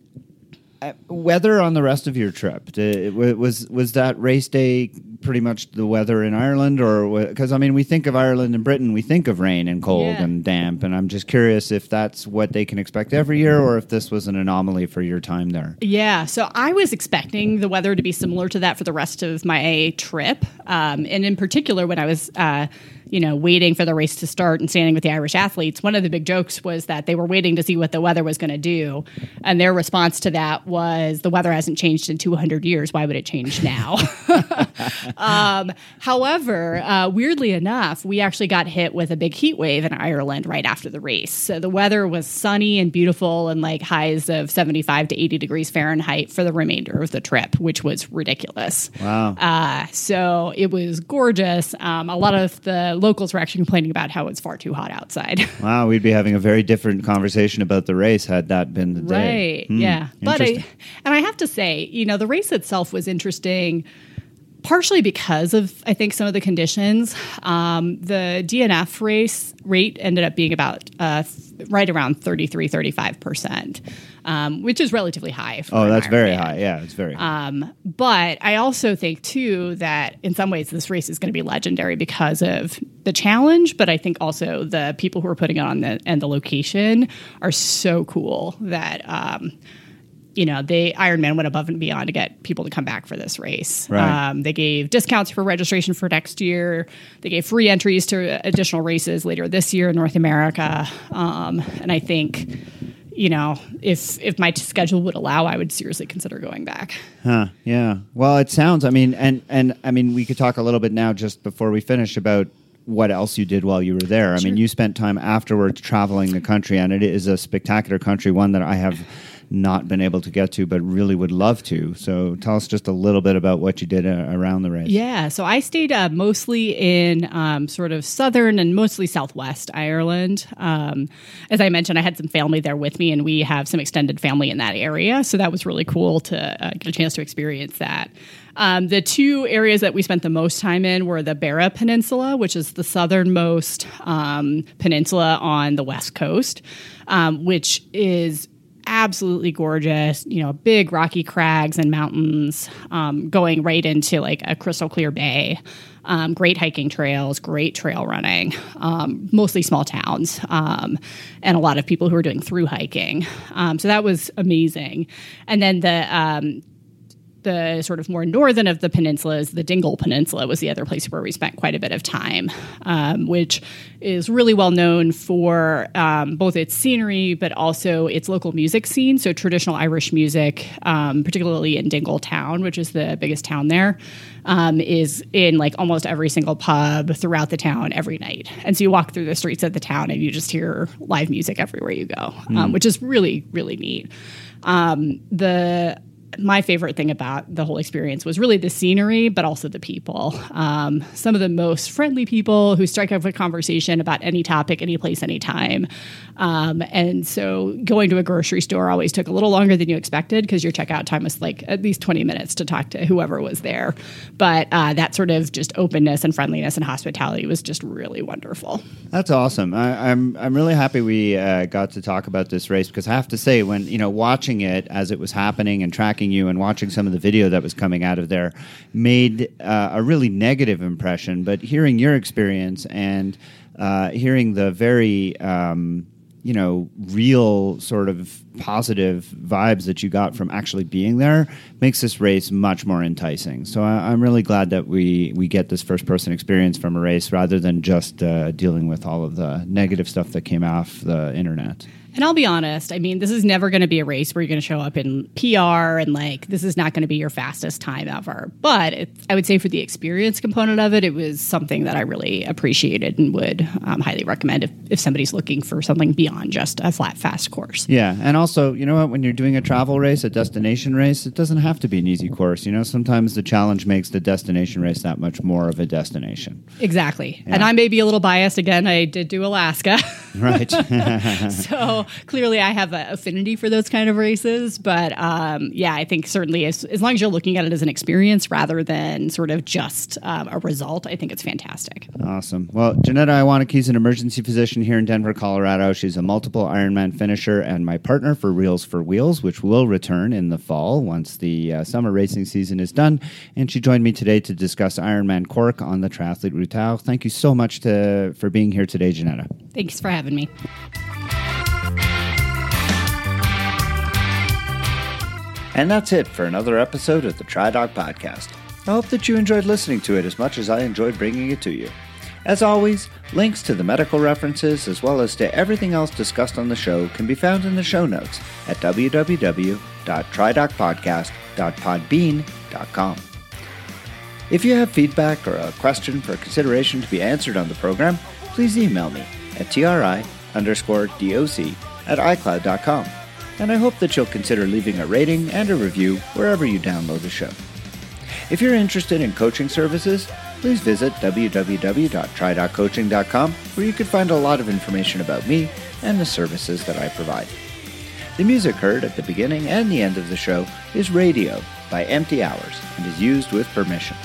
S1: weather on the rest of your trip was was that race day pretty much the weather in Ireland, or because I mean, we think of Ireland and Britain, we think of rain and cold yeah. and damp, and I'm just curious if that's what they can expect every year, or if this was an anomaly for your time there.
S3: Yeah, so I was expecting the weather to be similar to that for the rest of my trip, um, and in particular when I was. Uh, you know, waiting for the race to start and standing with the Irish athletes, one of the big jokes was that they were waiting to see what the weather was going to do. And their response to that was the weather hasn't changed in 200 years. Why would it change now? (laughs) um, however, uh, weirdly enough, we actually got hit with a big heat wave in Ireland right after the race. So the weather was sunny and beautiful and like highs of 75 to 80 degrees Fahrenheit for the remainder of the trip, which was ridiculous.
S1: Wow.
S3: Uh, so it was gorgeous. Um, a lot of the locals were actually complaining about how it's far too hot outside. (laughs)
S1: wow, we'd be having a very different conversation about the race had that been the
S3: day. Right. Hmm, yeah. But I, and I have to say, you know, the race itself was interesting partially because of I think some of the conditions. Um, the DNF race rate ended up being about uh, right around 33, 35 percent, um, which is relatively high.
S1: oh, that's very high. Yeah, it's very.
S3: High. Um, but I also think too that in some ways this race is going to be legendary because of the challenge, but I think also the people who are putting it on the, and the location are so cool that um, you know, they Ironman went above and beyond to get people to come back for this race.
S1: Right.
S3: Um, they gave discounts for registration for next year. They gave free entries to additional races later this year in North America. Um, and I think, you know, if if my schedule would allow, I would seriously consider going back.
S1: Huh. Yeah. Well, it sounds. I mean, and and I mean, we could talk a little bit now, just before we finish, about what else you did while you were there. I mean, you spent time afterwards traveling the country, and it is a spectacular country, one that I have not been able to get to, but really would love to. So tell us just a little bit about what you did uh, around the race.
S3: Yeah, so I stayed uh, mostly in um, sort of southern and mostly southwest Ireland. Um, as I mentioned, I had some family there with me, and we have some extended family in that area. So that was really cool to uh, get a chance to experience that. Um, the two areas that we spent the most time in were the Beara Peninsula, which is the southernmost um, peninsula on the west coast, um, which is absolutely gorgeous, you know, big rocky crags and mountains um, going right into like a crystal clear bay. Um, great hiking trails, great trail running, um, mostly small towns, um, and a lot of people who are doing through hiking. Um, so that was amazing. And then the um, the sort of more northern of the peninsulas, the Dingle Peninsula was the other place where we spent quite a bit of time, um, which is really well known for um, both its scenery but also its local music scene. So, traditional Irish music, um, particularly in Dingle Town, which is the biggest town there, um, is in like almost every single pub throughout the town every night. And so, you walk through the streets of the town and you just hear live music everywhere you go, mm. which is really, really neat. Um, the my favorite thing about the whole experience was really the scenery, but also the people. Um, some of the most friendly people who strike up a conversation about any topic, any place, anytime. Um, and so going to a grocery store always took a little longer than you expected because your checkout time was like at least 20 minutes to talk to whoever was there. But uh, that sort of just openness and friendliness and hospitality was just really wonderful.
S1: That's awesome. I, am I'm, I'm really happy we uh, got to talk about this race because I have to say, when you know watching it as it was happening and tracking you and watching some of the video that was coming out of there made uh, a really negative impression. But hearing your experience and uh, hearing the very um, you know, real sort of positive vibes that you got from actually being there makes this race much more enticing. So I, am really glad that we we get this first person experience from a race rather than just uh, dealing with all of the negative stuff that came off the internet.
S3: And I'll be honest, I mean, this is never going to be a race where you're going to show up in PR and like this is not going to be your fastest time ever. But it, I would say for the experience component of it, it was something that I really appreciated and would um, highly recommend if, if somebody's looking for something beyond just a flat, fast course.
S1: Yeah. And also, you know what? When you're doing a travel race, a destination race, it doesn't have to be an easy course. You know, sometimes the challenge makes the destination race that much more of a destination.
S3: Exactly. Yeah. And I may be a little biased. Again, I did do Alaska.
S1: Right. (laughs)
S3: so clearly I have an affinity for those kind of races. But um, yeah, I think certainly as, as long as you're looking at it as an experience rather than sort of just um, a result, I think it's fantastic.
S1: Awesome. Well, Janetta Iwaniki is an emergency physician here in Denver, Colorado. She's a multiple Ironman finisher and my partner for Reels for Wheels, which will return in the fall once the uh, summer racing season is done. And she joined me today to discuss Ironman Cork on the Triathlete Routard. Thank you so much to, for being here today, Janetta.
S3: Thanks for having me.
S1: And that's it for another episode of the TriDoc Podcast. I hope that you enjoyed listening to it as much as I enjoyed bringing it to you. As always, links to the medical references as well as to everything else discussed on the show can be found in the show notes at www.tridocpodcast.podbean.com. If you have feedback or a question for consideration to be answered on the program, please email me at tri underscore doc at icloud.com and I hope that you'll consider leaving a rating and a review wherever you download the show. If you're interested in coaching services, please visit www.tridoccoaching.com where you can find a lot of information about me and the services that I provide. The music heard at the beginning and the end of the show is Radio by Empty Hours and is used with permission.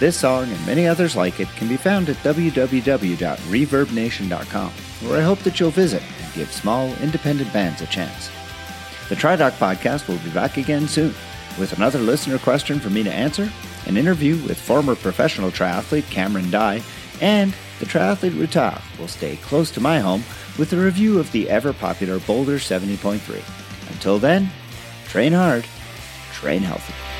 S1: This song and many others like it can be found at www.reverbnation.com, where I hope that you'll visit and give small independent bands a chance. The TriDoc podcast will be back again soon with another listener question for me to answer, an interview with former professional triathlete Cameron Dye, and the Triathlete Routard will stay close to my home with a review of the ever popular Boulder 70.3. Until then, train hard, train healthy.